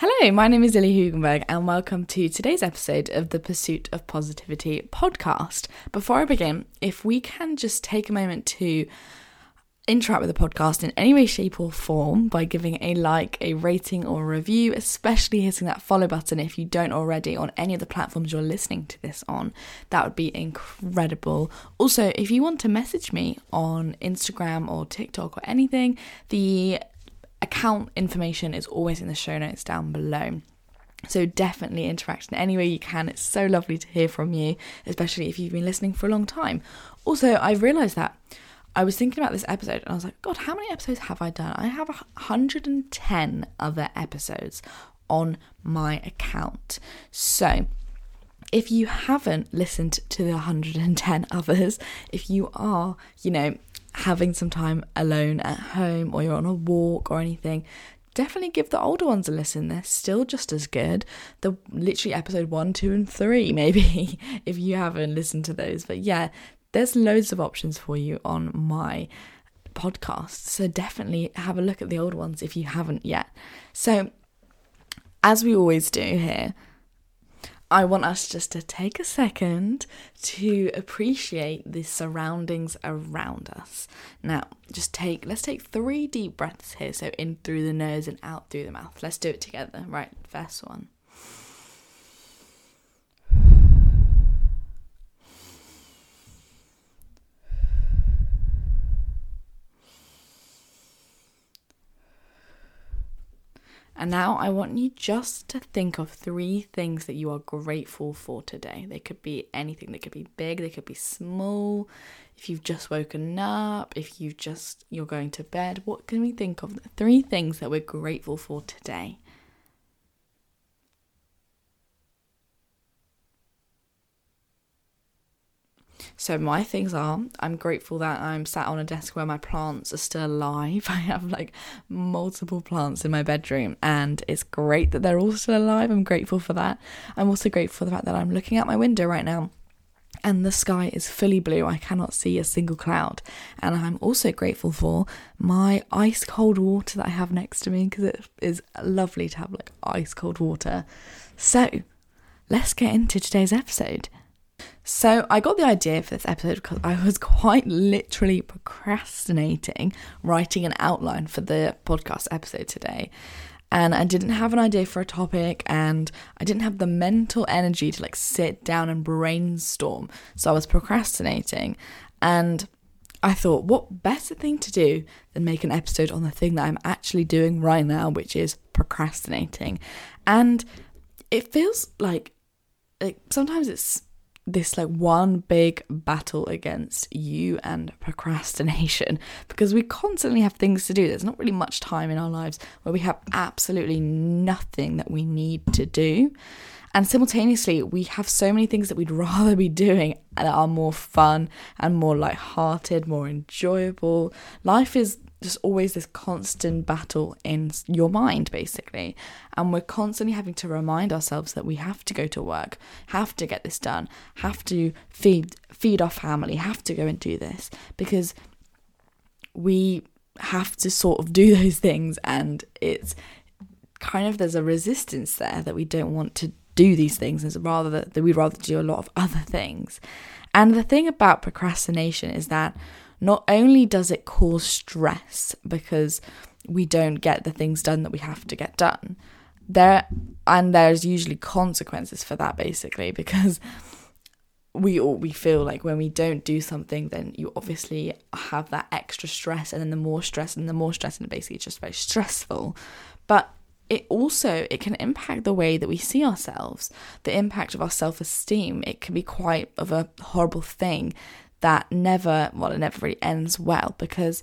Hello, my name is Lilly Hoogenberg, and welcome to today's episode of the Pursuit of Positivity podcast. Before I begin, if we can just take a moment to interact with the podcast in any way, shape, or form by giving a like, a rating, or a review, especially hitting that follow button if you don't already on any of the platforms you're listening to this on. That would be incredible. Also, if you want to message me on Instagram or TikTok or anything, the account information is always in the show notes down below. So definitely interact in any way you can. It's so lovely to hear from you, especially if you've been listening for a long time. Also, I've realised that I was thinking about this episode and I was like, God, how many episodes have I done? I have 110 other episodes on my account. So if you haven't listened to the 110 others, if you are, you know, having some time alone at home or you're on a walk or anything, definitely give the older ones a listen. They're still just as good. The literally episode one, two, and three, maybe, if you haven't listened to those. But yeah, there's loads of options for you on my podcast. So definitely have a look at the old ones if you haven't yet. So, as we always do here, I want us just to take a second to appreciate the surroundings around us. Now, just take, let's take three deep breaths here. So, in through the nose and out through the mouth. Let's do it together. Right, first one. And now I want you just to think of three things that you are grateful for today. They could be anything, they could be big, they could be small. If you've just woken up, if you've just you're going to bed, what can we think of? Three things that we're grateful for today. So my things are I'm grateful that I'm sat on a desk where my plants are still alive. I have like multiple plants in my bedroom and it's great that they're all still alive. I'm grateful for that. I'm also grateful for the fact that I'm looking out my window right now and the sky is fully blue. I cannot see a single cloud. And I'm also grateful for my ice cold water that I have next to me because it is lovely to have like ice cold water. So, let's get into today's episode. So, I got the idea for this episode because I was quite literally procrastinating writing an outline for the podcast episode today. And I didn't have an idea for a topic, and I didn't have the mental energy to like sit down and brainstorm. So, I was procrastinating. And I thought, what better thing to do than make an episode on the thing that I'm actually doing right now, which is procrastinating. And it feels like like sometimes it's this like one big battle against you and procrastination because we constantly have things to do. There's not really much time in our lives where we have absolutely nothing that we need to do. And simultaneously, we have so many things that we'd rather be doing that are more fun and more light-hearted, more enjoyable. Life is just always this constant battle in your mind, basically. And we're constantly having to remind ourselves that we have to go to work, have to get this done, have to feed feed our family, have to go and do this because we have to sort of do those things and it's kind of there's a resistance there that we don't want to do these things and rather that we'd rather do a lot of other things. And the thing about procrastination is that not only does it cause stress because we don't get the things done that we have to get done, there and there's usually consequences for that basically because we all we feel like when we don't do something then you obviously have that extra stress and then the more stress and the more stress and basically it's just very stressful. But it also it can impact the way that we see ourselves the impact of our self-esteem. It can be quite of a horrible thing that never, well, it never really ends well because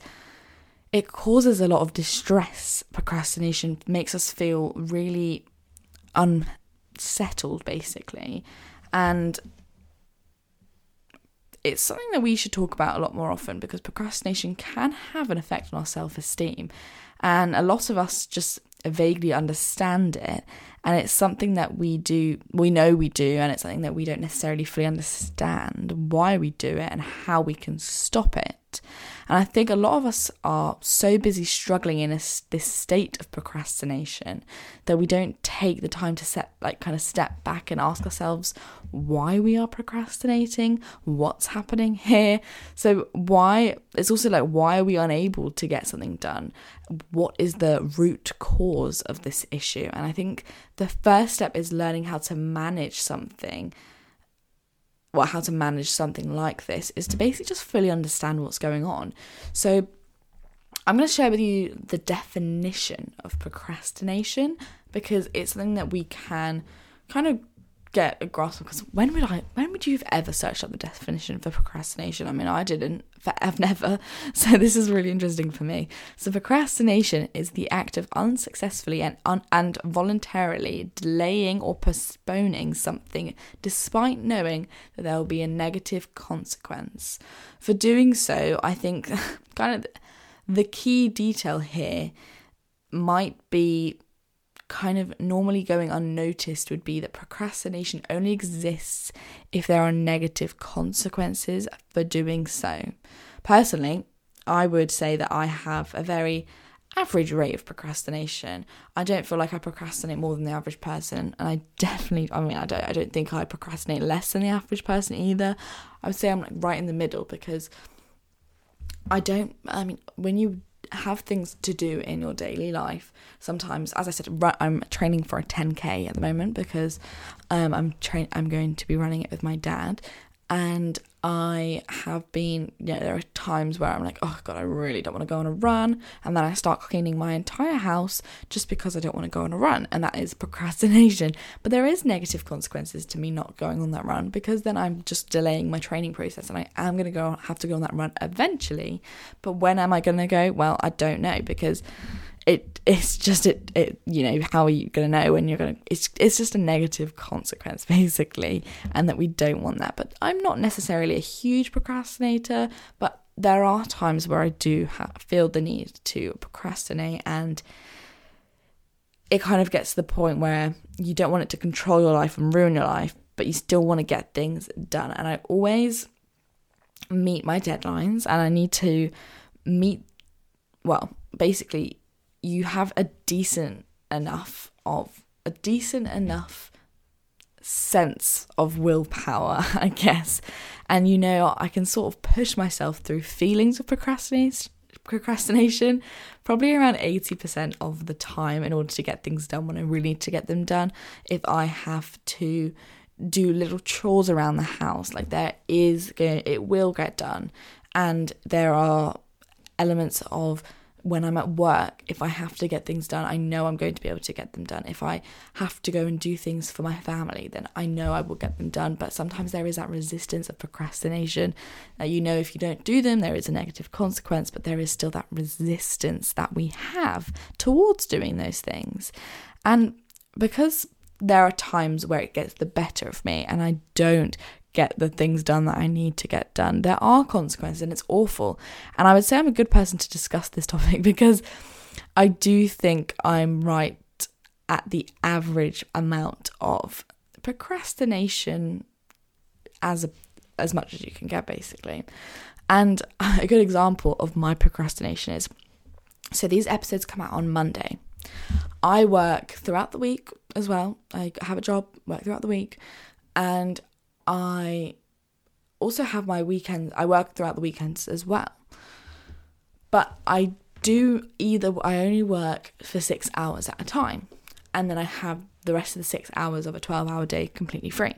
it causes a lot of distress. Procrastination makes us feel really unsettled, basically. And it's something that we should talk about a lot more often because procrastination can have an effect on our self esteem. And a lot of us just vaguely understand it. And it's something that we do we know we do and it's something that we don't necessarily fully understand why we do it and how we can stop it And I think a lot of us are so busy struggling in a, this state of procrastination that we don't take the time to set, like, kind of step back and ask ourselves why we are procrastinating, what's happening here. So, why, it's also like, why are we unable to get something done? What is the root cause of this issue? And I think the first step is learning how to manage something well, how to manage something like this is to basically just fully understand what's going on. So, I'm going to share with you the definition of procrastination because it's something that we can kind of get a grasp because when would I when would you have ever searched up the definition for procrastination? I mean I didn't I've never so this is really interesting for me. So procrastination is the act of unsuccessfully and un, and voluntarily delaying or postponing something despite knowing that there will be a negative consequence. For doing so, I think kind of the key detail here might be kind of normally going unnoticed would be that procrastination only exists if there are negative consequences for doing so. Personally, I would say that I have a very average rate of procrastination. I don't feel like I procrastinate more than the average person, and I definitely, I mean, I don't, I don't think I procrastinate less than the average person either. I would say I'm like right in the middle because I don't. I mean, when you have things to do in your daily life. Sometimes, as I said, I'm training for a 10k at the moment because um, I'm train I'm going to be running it with my dad, and I have been, know, there are times where I'm like, oh God, I really don't want to go on a run. And then I start cleaning my entire house just because I don't want to go on a run. And that is procrastination. But there is negative consequences to me not going on that run because then I'm just delaying my training process and I am going to go have to go on that run eventually. But when am I going to go? Well, I don't know because it it's just it, it you know how are you going to know when you're going to it's it's just a negative consequence basically and that we don't want that. But i'm not necessarily a huge procrastinator but there are times where i do have, feel the need to procrastinate and it kind of gets to the point where you don't want it to control your life and ruin your life but you still want to get things done. And i always meet my deadlines and i need to meet well basically you have a decent enough of a decent enough sense of willpower, I guess. And you know, I can sort of push myself through feelings of procrastination procrastination probably around 80% of the time in order to get things done when I really need to get them done. If I have to do little chores around the house, like there is going it will get done. And there are elements of when I'm at work, if I have to get things done, I know I'm going to be able to get them done. If I have to go and do things for my family, then I know I will get them done. But sometimes there is that resistance of procrastination. That you know, if you don't do them, there is a negative consequence, but there is still that resistance that we have towards doing those things. And because there are times where it gets the better of me and I don't get the things done that I need to get done. There are consequences and it's awful. And I would say I'm a good person to discuss this topic because I do think I'm right at the average amount of procrastination as a, as much as you can get basically. And a good example of my procrastination is so these episodes come out on Monday. I work throughout the week as well. I have a job, work throughout the week, and I also have my weekends, I work throughout the weekends as well. But I do either, I only work for six hours at a time, and then I have the rest of the six hours of a 12 hour day completely free.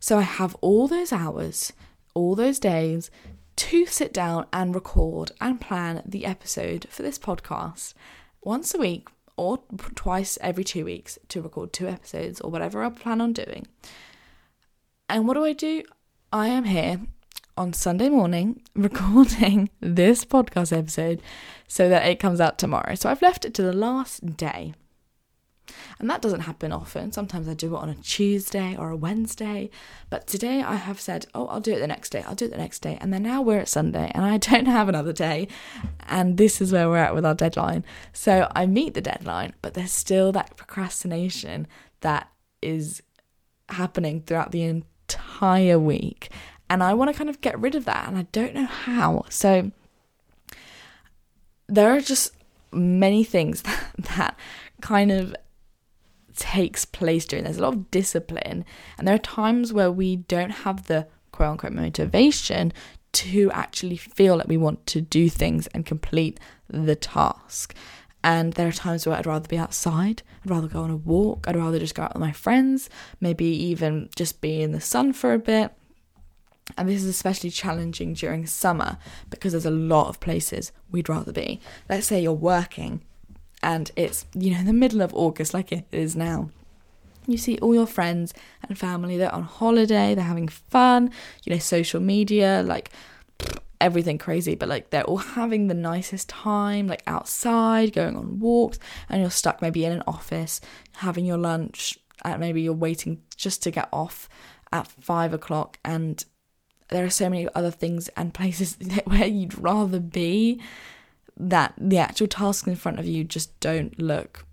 So I have all those hours, all those days to sit down and record and plan the episode for this podcast once a week or twice every two weeks to record two episodes or whatever I plan on doing. And what do I do? I am here on Sunday morning recording this podcast episode so that it comes out tomorrow. So I've left it to the last day. And that doesn't happen often. Sometimes I do it on a Tuesday or a Wednesday. But today I have said, oh, I'll do it the next day. I'll do it the next day. And then now we're at Sunday and I don't have another day. And this is where we're at with our deadline. So I meet the deadline, but there's still that procrastination that is happening throughout the entire week. And I want to kind of get rid of that, and I don't know how. So there are just many things that, that kind of takes place during there's a lot of discipline and there are times where we don't have the quote unquote motivation to actually feel like we want to do things and complete the task and there are times where I'd rather be outside, I'd rather go on a walk, I'd rather just go out with my friends, maybe even just be in the sun for a bit. And this is especially challenging during summer because there's a lot of places we'd rather be. Let's say you're working and it's, you know, the middle of August like it is now. You see all your friends and family, they're on holiday, they're having fun, you know, social media, like everything crazy, but like they're all having the nicest time, like outside, going on walks, and you're stuck maybe in an office, having your lunch, and maybe you're waiting just to get off at five o'clock, and there are so many other things and places where you'd rather be that the actual tasks in front of you just don't look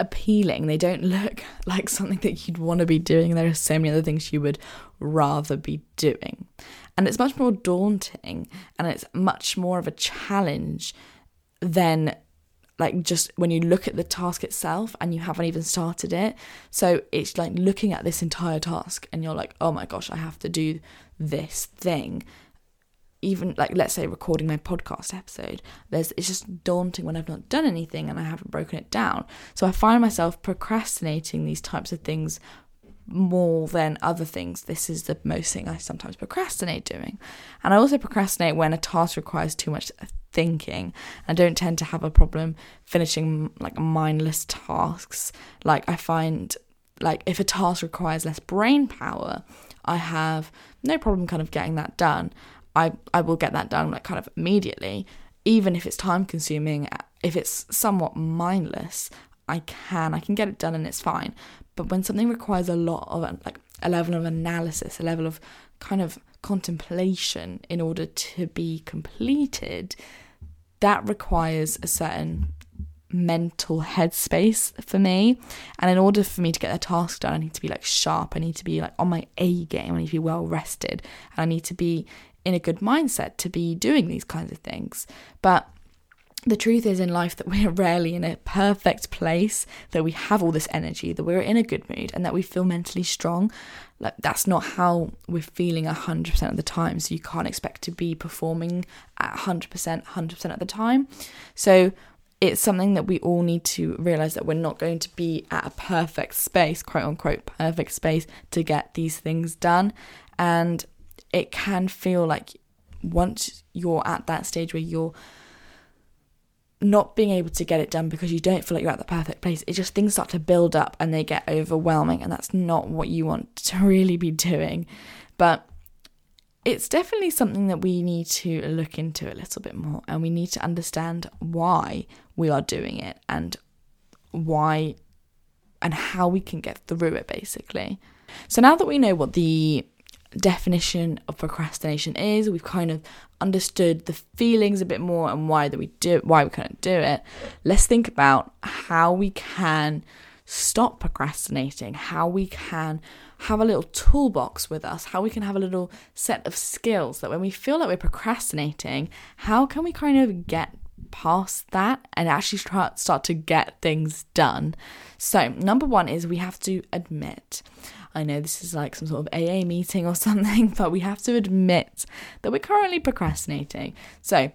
appealing. They don't look like something that you'd want to be doing. There are so many other things you would rather be doing. And it's much more daunting and it's much more of a challenge than like just when you look at the task itself and you haven't even started it. So it's like looking at this entire task and you're like, oh my gosh, I have to do this thing. Even like let's say recording my podcast episode, there's it's just daunting when I've not done anything and I haven't broken it down. So I find myself procrastinating these types of things more than other things. This is the most thing I sometimes procrastinate doing. And I also procrastinate when a task requires too much thinking. I don't tend to have a problem finishing like mindless tasks. Like I find like if a task requires less brain power, I have no problem kind of getting that done. I I will get that done like kind of immediately, even if it's time consuming. If it's somewhat mindless, I can I can get it done and it's fine. But when something requires a lot of like a level of analysis, a level of kind of contemplation in order to be completed, that requires a certain mental headspace for me. And in order for me to get the task done, I need to be like sharp. I need to be like on my A game. I need to be well rested. And I need to be in a good mindset to be doing these kinds of things. But the truth is in life that we're rarely in a perfect place, that we have all this energy, that we're in a good mood, and that we feel mentally strong. Like that's not how we're feeling 100% of the time. So you can't expect to be performing at 100%, 100% of the time. So it's something that we all need to realize that we're not going to be at a perfect space, quote unquote, perfect space to get these things done. And it can feel like once you're at that stage where you're not being able to get it done because you don't feel like you're at the perfect place. It just things start to build up and they get overwhelming, and that's not what you want to really be doing. But it's definitely something that we need to look into a little bit more, and we need to understand why we are doing it and why and how we can get through it basically. So now that we know what the definition of procrastination is. We've kind of understood the feelings a bit more and why that we do why we couldn't do it. Let's think about how we can stop procrastinating, how we can have a little toolbox with us, how we can have a little set of skills that when we feel like we're procrastinating, how can we kind of get past that and actually start start to get things done. So, number 1 is we have to admit I know this is like some sort of AA meeting or something, but we have to admit that we're currently procrastinating. So,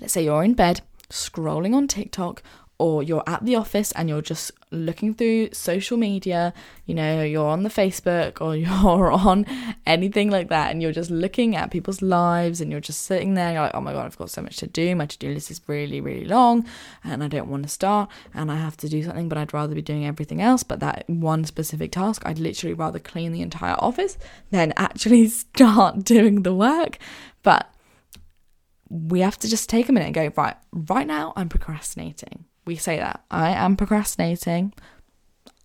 let's say you're in bed scrolling on TikTok or you're at the office and you're just looking through social media, you know, you're on the Facebook or you're on anything like that, and you're just looking at people's lives and you're just sitting there, you're like, oh my God, I've got so much to do. My to do list is really, really long and I don't want to start and I have to do something, but I'd rather be doing everything else. But that one specific task, I'd literally rather clean the entire office than actually start doing the work. But we have to just take a minute and go, right, right now I'm procrastinating we say that. I am procrastinating.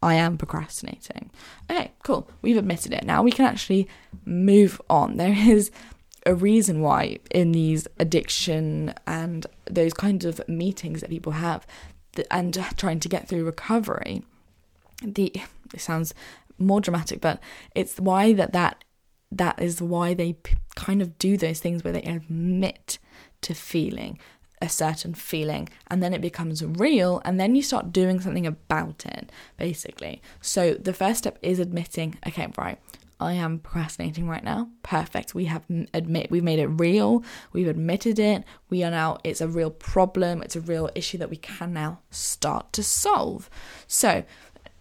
I am procrastinating. Okay, cool. We've admitted it. Now we can actually move on. There is a reason why in these addiction and those kinds of meetings that people have and trying to get through recovery the it sounds more dramatic but it's why that that that is why they kind of do those things where they admit to feeling a certain feeling and then it becomes real and then you start doing something about it basically so the first step is admitting okay right I am procrastinating right now. Perfect. We have admit we've made it real. We've admitted it. We are now it's a real problem. It's a real issue that we can now start to solve. So,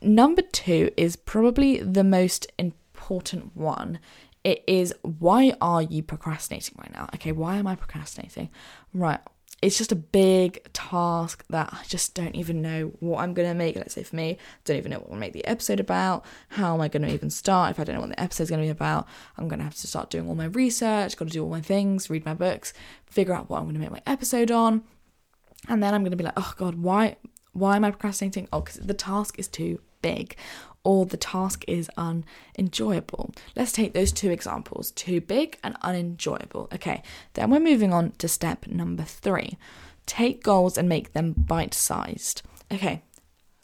number 2 is probably the most important one. It is why are you procrastinating right now? Okay, why am I procrastinating? Right it's just a big task that I just don't even know what I'm going to make. Let's say for me, don't even know what I'm going to make the episode about. How am I going to even start? If I don't know what the episode's going to be about, I'm going to have to start doing all my research, got to do all my things, read my books, figure out what I'm going to make my episode on. And then I'm going to be like, oh God, why, why am I procrastinating? Oh, because the task is too big or the task is unenjoyable. Let's take those two examples too big and unenjoyable. Okay, then we're moving on to step number three take goals and make them bite sized. Okay,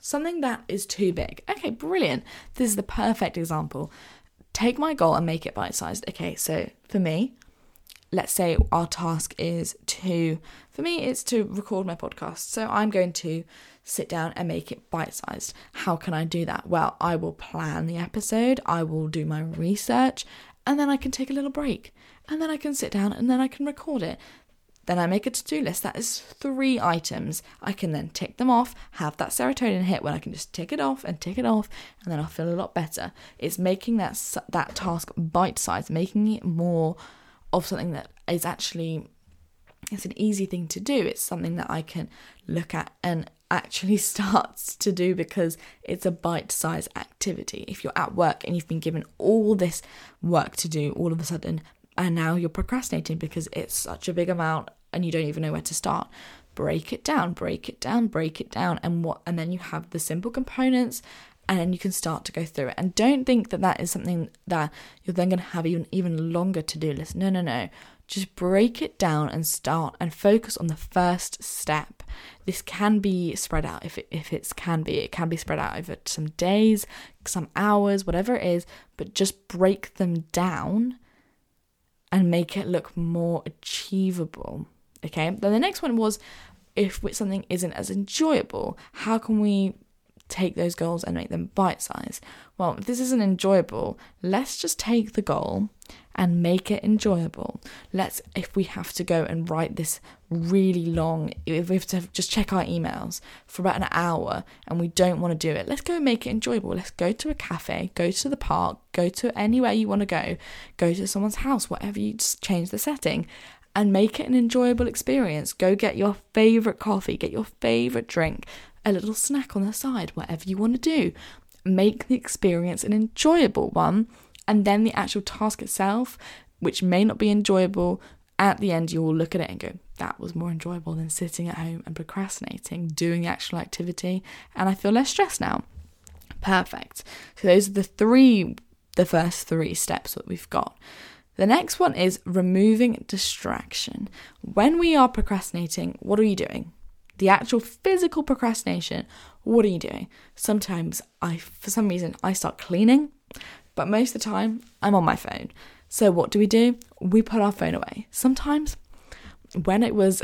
something that is too big. Okay, brilliant. This is the perfect example. Take my goal and make it bite sized. Okay, so for me, let's say our task is to, for me, it's to record my podcast. So I'm going to sit down and make it bite sized. How can I do that? Well, I will plan the episode, I will do my research, and then I can take a little break. And then I can sit down and then I can record it. Then I make a to do list. That is three items. I can then tick them off, have that serotonin hit when I can just tick it off and tick it off, and then I'll feel a lot better. It's making that that task bite sized, making it more of something that is actually it's an easy thing to do. It's something that I can look at and actually starts to do because it's a bite sized activity. If you're at work and you've been given all this work to do all of a sudden, and now you're procrastinating because it's such a big amount and you don't even know where to start. Break it down, break it down, break it down, and what, and then you have the simple components, and then you can start to go through it. And don't think that that is something that you're then going to have even even longer to do list. No, no, no. Just break it down and start and focus on the first step. This can be spread out if it, if it can be. It can be spread out over some days, some hours, whatever it is, but just break them down and make it look more achievable. Okay? Then the next one was if something isn't as enjoyable, how can we take those goals and make them bite sized? Well, if this isn't enjoyable, let's just take the goal and make it enjoyable. Let's, if we have to go and write this really long, if we have to just check our emails for about an hour and we don't want to do it, let's go and make it enjoyable. Let's go to a cafe, go to the park, go to anywhere you want to go, go to someone's house, whatever you just change the setting and make it an enjoyable experience. Go get your favorite coffee, get your favorite drink, a little snack on the side, whatever you want to do. Make the experience an enjoyable one and then the actual task itself, which may not be enjoyable, at the end you will look at it and go, that was more enjoyable than sitting at home and procrastinating, doing the actual activity, and I feel less stressed now. Perfect. So those are the three, the first three steps that we've got. The next one is removing distraction. When we are procrastinating, what are you doing? The actual physical procrastination, what are you doing? Sometimes I, for some reason, I start cleaning but most of the time, I'm on my phone. So what do we do? We put our phone away. Sometimes when it was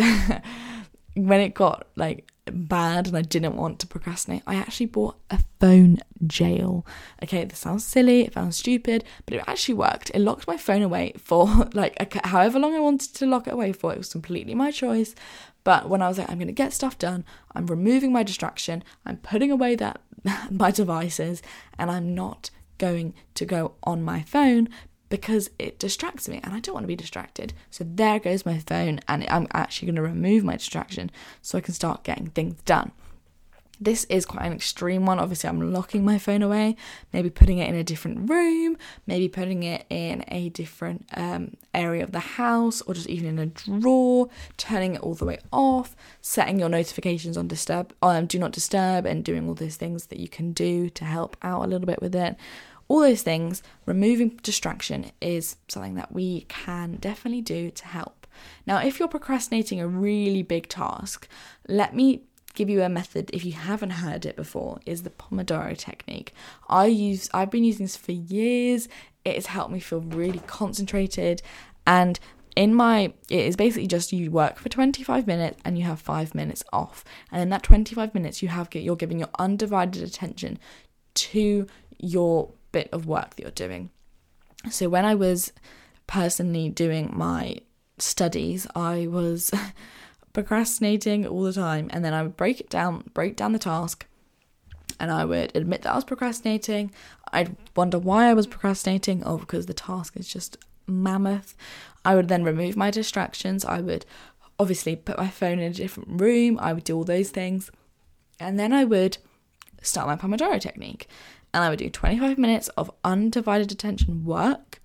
when it got like bad and I didn't want to procrastinate, I actually bought a phone jail. Okay, this sounds silly, it sounds stupid, but it actually worked. It locked my phone away for like however long I wanted to lock it away for. It was completely my choice. But when I was like, I'm going to get stuff done, I'm removing my distraction, I'm putting away that my devices, and I'm not going to go on my phone because it distracts me and I don't want to be distracted. So there goes my phone, and I'm actually going to remove my distraction so I can start getting things done. This is quite an extreme one. Obviously, I'm locking my phone away, maybe putting it in a different room, maybe putting it in a different um, area of the house, or just even in a drawer, turning it all the way off, setting your notifications on disturb, um, do not disturb, and doing all those things that you can do to help out a little bit with it. All those things, removing distraction is something that we can definitely do to help. Now, if you're procrastinating a really big task, let me give you a method if you haven't heard it before is the pomodoro technique. I use i've been using this for years. It has helped me feel really concentrated. And in my it is basically just you work for 25 minutes and you have 5 minutes off. And in that 25 minutes you have you're giving your undivided attention to your bit of work that you're doing. So when i was personally doing my studies i was procrastinating all the time and then i would break it down break down the task and I would admit that I was procrastinating. I'd wonder why I was procrastinating. Oh, because the task is just mammoth. I would then remove my distractions. I would obviously put my phone in a different room. I would do all those things. And then I would start my Pomodoro technique. And I would do 25 minutes of undivided attention work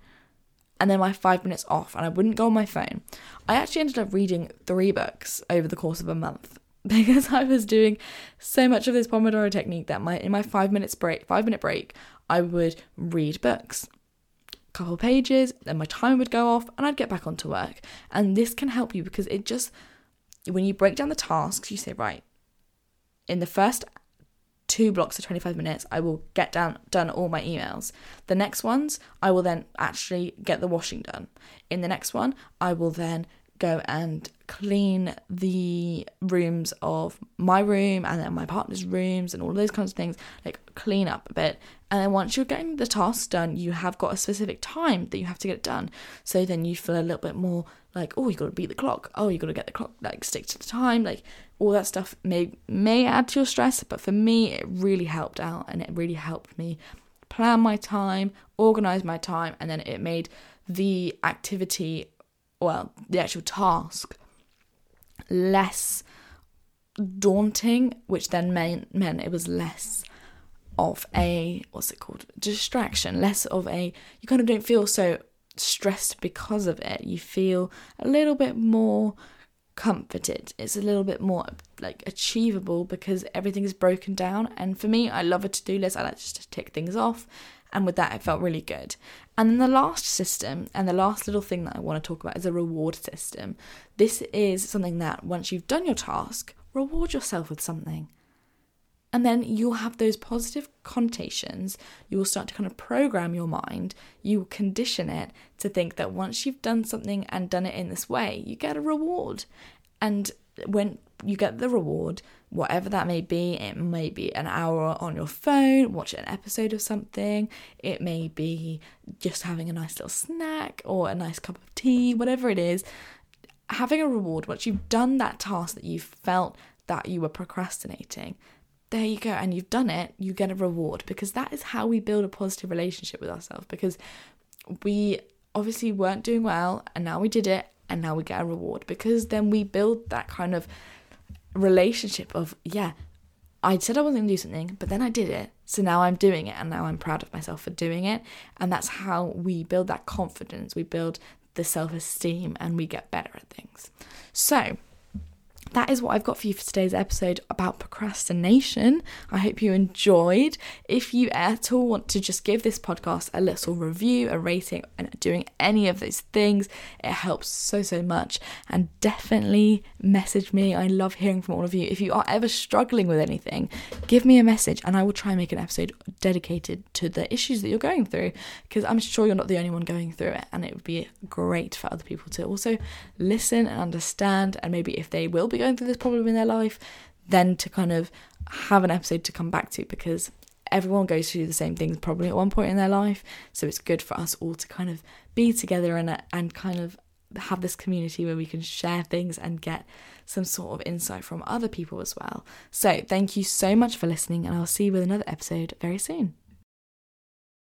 and then my five minutes off. And I wouldn't go on my phone. I actually ended up reading three books over the course of a month because I was doing so much of this Pomodoro technique that my in my five minutes break, five minute break, I would read books couple pages, then my time would go off and I'd get back onto work. And this can help you because it just, when you break down the tasks, you say, right, in the first two blocks of 25 minutes, I will get down done all my emails. The next ones, I will then actually get the washing done. In the next one, I will then go and clean the rooms of my room and then my partner's rooms and all those kinds of things, like clean up a bit. And then once you're getting the tasks done, you have got a specific time that you have to get it done. So then you feel a little bit more like, oh, you got to beat the clock. Oh, you got to get the clock, like stick to the time. Like all that stuff may may add to your stress, but for me, it really helped out and it really helped me plan my time, organize my time, and then it made the activity well, the actual task less daunting, which then meant, meant it was less of a what's it called? Distraction less of a you kind of don't feel so stressed because of it. You feel a little bit more comforted. It's a little bit more like achievable because everything is broken down. And for me i love a to-do list. I like just to tick things off and with that, it felt really good. And then the last system, and the last little thing that I want to talk about is a reward system. This is something that once you've done your task, reward yourself with something. And then you'll have those positive connotations. You will start to kind of program your mind. You condition it to think that once you've done something and done it in this way, you get a reward. And when you get the reward, whatever that may be. It may be an hour on your phone, watch an episode of something. It may be just having a nice little snack or a nice cup of tea, whatever it is. Having a reward once you've done that task that you felt that you were procrastinating, there you go, and you've done it, you get a reward because that is how we build a positive relationship with ourselves because we obviously weren't doing well and now we did it and now we get a reward because then we build that kind of relationship of yeah I said I wasn't going to do something, but then I did it. So now I'm doing it, and now I'm proud of myself for doing it. And that's how we build that confidence, we build the self esteem, and we get better at things. So, that is what I've got for you for today's episode about procrastination. I hope you enjoyed. If you at all want to just give this podcast a little review, a rating, and doing any of those things, it helps so, so much. And definitely message me. I love hearing from all of you. If you are ever struggling with anything, give me a message and I will try and make an episode dedicated to the issues that you're going through because I'm sure you're not the only one going through it. And it would be great for other people to also listen and understand. And maybe if they will be going through this problem in their life, then to kind of have an episode to come back to because everyone goes through the same things probably at one point in their life. So it's good for us all to kind of be together and and kind of have this community where we can share things and get some sort of insight from other people as well. So thank you so much for listening, and I'll see you with another episode very soon.